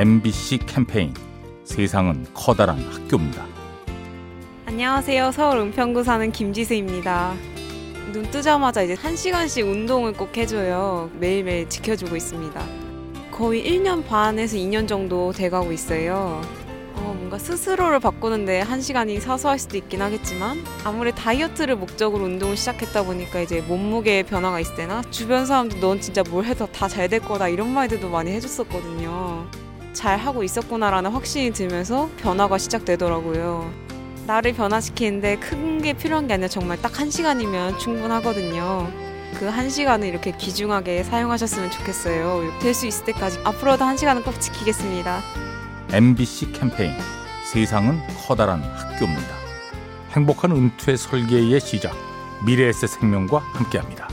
MBC 캠페인 세상은 커다란 학교입니다. 안녕하세요. 서울 은평구 사는 김지수입니다. 눈 뜨자마자 이제 1시간씩 운동을 꼭 해줘요. 매일매일 지켜주고 있습니다. 거의 1년 반에서 2년 정도 돼가고 있어요. 어, 뭔가 스스로를 바꾸는데 1시간이 사소할 수도 있긴 하겠지만 아무리 다이어트를 목적으로 운동을 시작했다 보니까 이제 몸무게 변화가 있을 때나 주변 사람들 넌 진짜 뭘 해도 다 잘 될 거다 이런 말들도 많이 해줬었거든요. 잘 하고 있었구나라는 확신이 들면서 변화가 시작되더라고요. 나를 변화시키는데 큰 게 필요한 게 아니라 정말 딱 한 시간이면 충분하거든요. 그 한 시간을 이렇게 귀중하게 사용하셨으면 좋겠어요. 될 수 있을 때까지 앞으로도 한 시간은 꼭 지키겠습니다. MBC 캠페인 세상은 커다란 학교입니다. 행복한 은퇴 설계의 시작 미래에셋 생명과 함께합니다.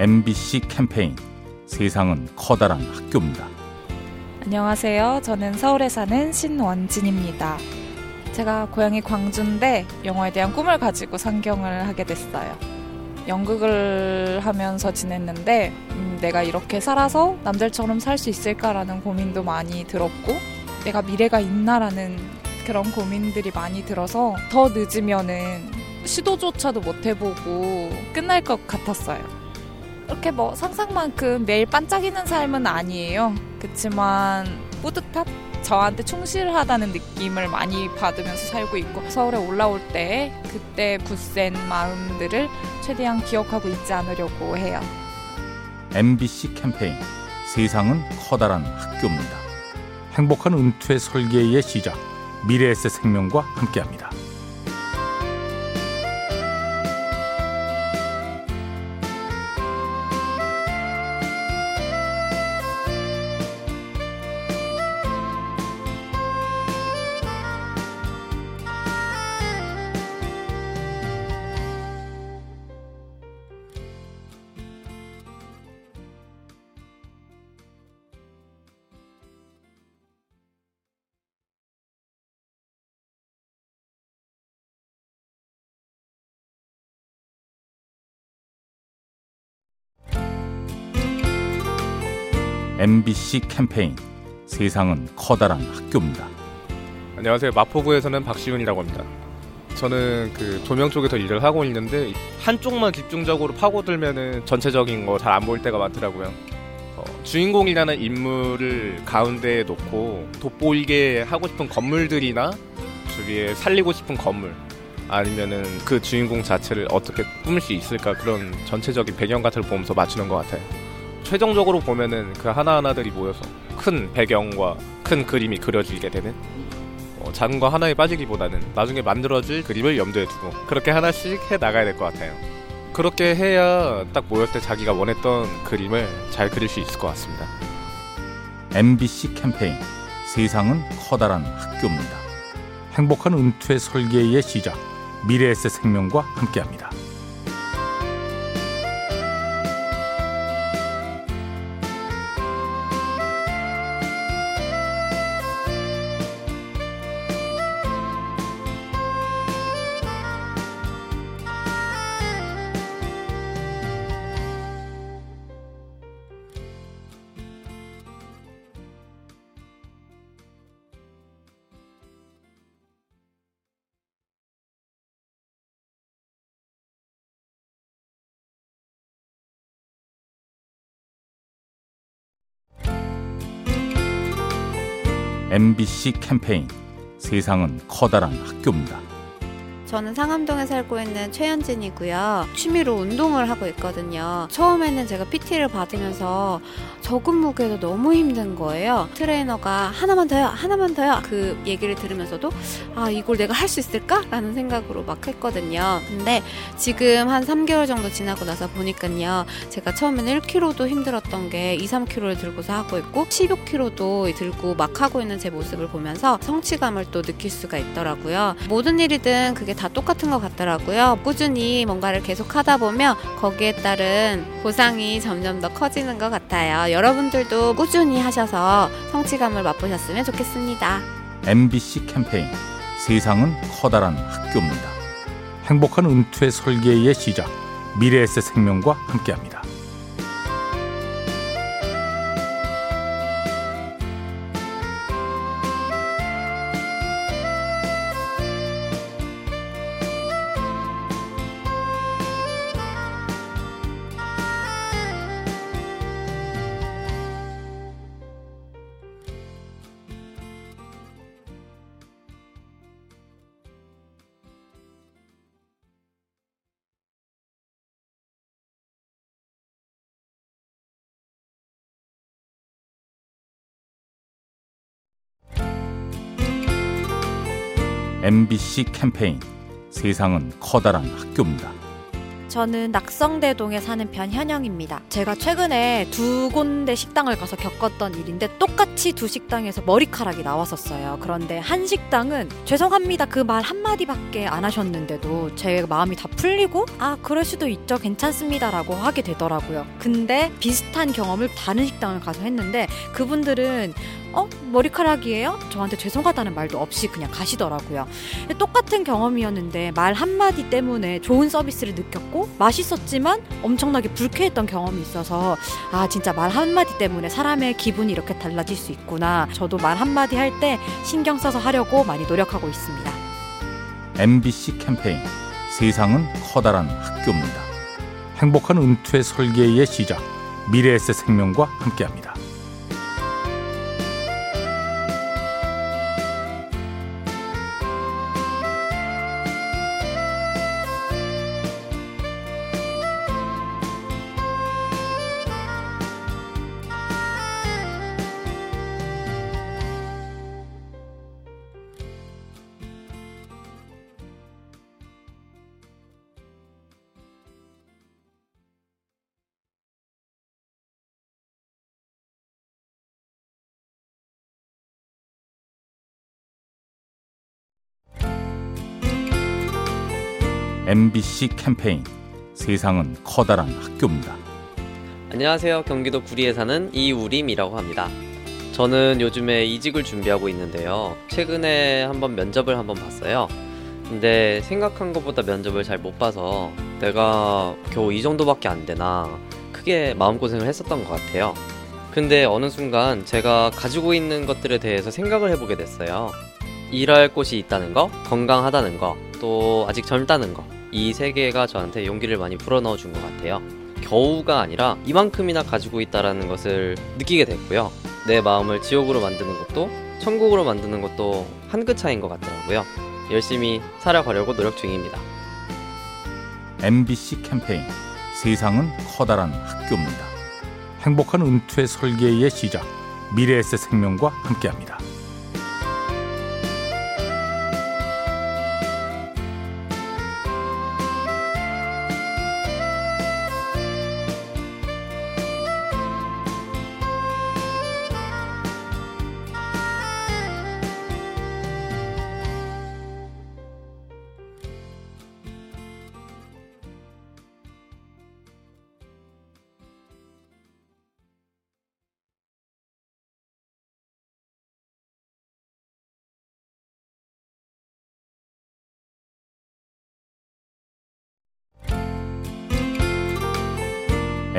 MBC 캠페인 세상은 커다란 학교입니다. 안녕하세요. 저는 서울에 사는 신원진입니다. 제가 고향이 광주인데 영어에 대한 꿈을 가지고 상경을 하게 됐어요. 연극을 하면서 지냈는데 음, 내가 이렇게 살아서 남들처럼 살 수 있을까라는 고민도 많이 들었고 내가 미래가 있나라는 그런 고민들이 많이 들어서 더 늦으면은 시도조차도 못 해보고 끝날 것 같았어요. 이렇게 뭐 상상만큼 매일 반짝이는 삶은 아니에요. 그렇지만 뿌듯함? 저한테 충실하다는 느낌을 많이 받으면서 살고 있고 서울에 올라올 때 그때 굳센 마음들을 최대한 기억하고 있지 않으려고 해요. MBC 캠페인 세상은 커다란 학교입니다. 행복한 은퇴 설계의 시작 미래에셋 생명과 함께합니다. MBC 캠페인 세상은 커다란 학교입니다. 안녕하세요. 마포구에서는 박시훈이라고 합니다. 저는 그 조명 쪽에서 일을 하고 있는데 한쪽만 집중적으로 파고들면은 전체적인 거 잘 안 보일 때가 많더라고요. 어, 주인공이라는 인물을 가운데에 놓고 돋보이게 하고 싶은 건물들이나 주위에 살리고 싶은 건물 아니면은 그 주인공 자체를 어떻게 꾸밀 수 있을까 그런 전체적인 배경 같은 걸 보면서 맞추는 것 같아요. 최종적으로 보면은 그 하나하나들이 모여서 큰 배경과 큰 그림이 그려지게 되는 어, 작은 거 하나에 빠지기보다는 나중에 만들어질 그림을 염두에 두고 그렇게 하나씩 해 나가야 될 것 같아요. 그렇게 해야 딱 모였을 때 자기가 원했던 그림을 잘 그릴 수 있을 것 같습니다. MBC 캠페인 세상은 커다란 학교입니다. 행복한 은퇴 설계의 시작 미래에셋 생명과 함께합니다. MBC 캠페인 세상은 커다란 학교입니다. 저는 상암동에 살고 있는 최현진이고요. 취미로 운동을 하고 있거든요. 처음에는 제가 PT를 받으면서 적은 무게도 너무 힘든 거예요. 트레이너가 하나만 더요, 하나만 더요. 그 얘기를 들으면서도 아, 이걸 내가 할 수 있을까? 라는 생각으로 막 했거든요. 근데 지금 한 3개월 정도 지나고 나서 보니까요. 제가 처음에는 1kg도 힘들었던 게 2, 3kg를 들고서 하고 있고 16kg도 들고 막 하고 있는 제 모습을 보면서 성취감을 또 느낄 수가 있더라고요. 모든 일이든 그게 다 똑같은 것 같더라고요. 꾸준히 뭔가를 계속 하다 보면 거기에 따른 보상이 점점 더 커지는 것 같아요. 여러분들도 꾸준히 하셔서 성취감을 맛보셨으면 좋겠습니다. MBC 캠페인 세상은 커다란 학교입니다. 행복한 은퇴 설계의 시작 미래에셋 생명과 함께합니다. MBC 캠페인 세상은 커다란 학교입니다. 저는 낙성대동에 사는 변현영입니다. 제가 최근에 두 군데 식당을 가서 겪었던 일인데 똑같이 두 식당에서 머리카락이 나왔었어요. 그런데 한 식당은 죄송합니다 그 말 한마디밖에 안 하셨는데도 제 마음이 다 풀리고 아 그럴 수도 있죠 괜찮습니다라고 하게 되더라고요. 근데 비슷한 경험을 다른 식당을 가서 했는데 그분들은 어? 머리카락이에요? 저한테 죄송하다는 말도 없이 그냥 가시더라고요. 똑같은 경험이었는데 말 한마디 때문에 좋은 서비스를 느꼈고 맛있었지만 엄청나게 불쾌했던 경험이 있어서 아, 진짜 말 한마디 때문에 사람의 기분이 이렇게 달라질 수 있구나. 저도 말 한마디 할 때 신경 써서 하려고 많이 노력하고 있습니다. MBC 캠페인 세상은 커다란 학교입니다. 행복한 은퇴 설계의 시작 미래에셋 생명과 함께합니다. MBC 캠페인 세상은 커다란 학교입니다. 안녕하세요. 경기도 구리에 사는 이우림이라고 합니다. 저는 요즘에 이직을 준비하고 있는데요. 최근에 한번 면접을 한번 봤어요. 근데 생각한 것보다 면접을 잘 못 봐서 내가 겨우 이 정도밖에 안 되나 크게 마음고생을 했었던 것 같아요. 근데 어느 순간 제가 가지고 있는 것들에 대해서 생각을 해보게 됐어요. 일할 곳이 있다는 거, 건강하다는 거, 또 아직 젊다는 거. 이 세 개가 저한테 용기를 많이 불어넣어 준 것 같아요. 겨우가 아니라 이만큼이나 가지고 있다라는 것을 느끼게 됐고요. 내 마음을 지옥으로 만드는 것도 천국으로 만드는 것도 한 끗 차이인 것 같더라고요. 열심히 살아가려고 노력 중입니다. MBC 캠페인 세상은 커다란 학교입니다. 행복한 은퇴 설계의 시작 미래에셋 생명과 함께합니다.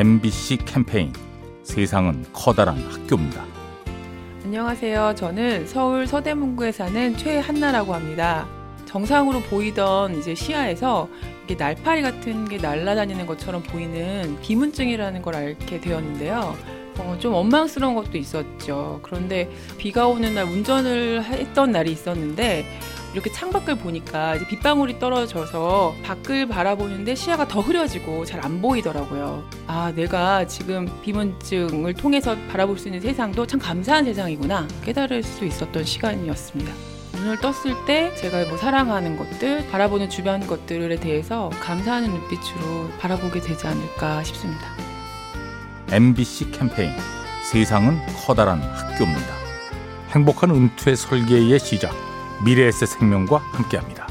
MBC 캠페인 세상은 커다란 학교입니다. 안녕하세요. 저는 서울 서대문구에 사는 최한나라고 합니다. 정상으로 보이던 이제 시야에서 이게 날파리 같은 게 날아다니는 것처럼 보이는 비문증이라는 걸 알게 되었는데요. 어, 좀 원망스러운 것도 있었죠. 그런데 비가 오는 날 운전을 했던 날이 있었는데 이렇게 창밖을 보니까 빗방울이 떨어져서 밖을 바라보는데 시야가 더 흐려지고 잘 안 보이더라고요. 아, 내가 지금 비문증을 통해서 바라볼 수 있는 세상도 참 감사한 세상이구나 깨달을 수 있었던 시간이었습니다. 눈을 떴을 때 제가 뭐 사랑하는 것들, 바라보는 주변 것들에 대해서 감사하는 눈빛으로 바라보게 되지 않을까 싶습니다. MBC 캠페인 세상은 커다란 학교입니다. 행복한 은퇴 설계의 시작 미래에셋 생명과 함께합니다.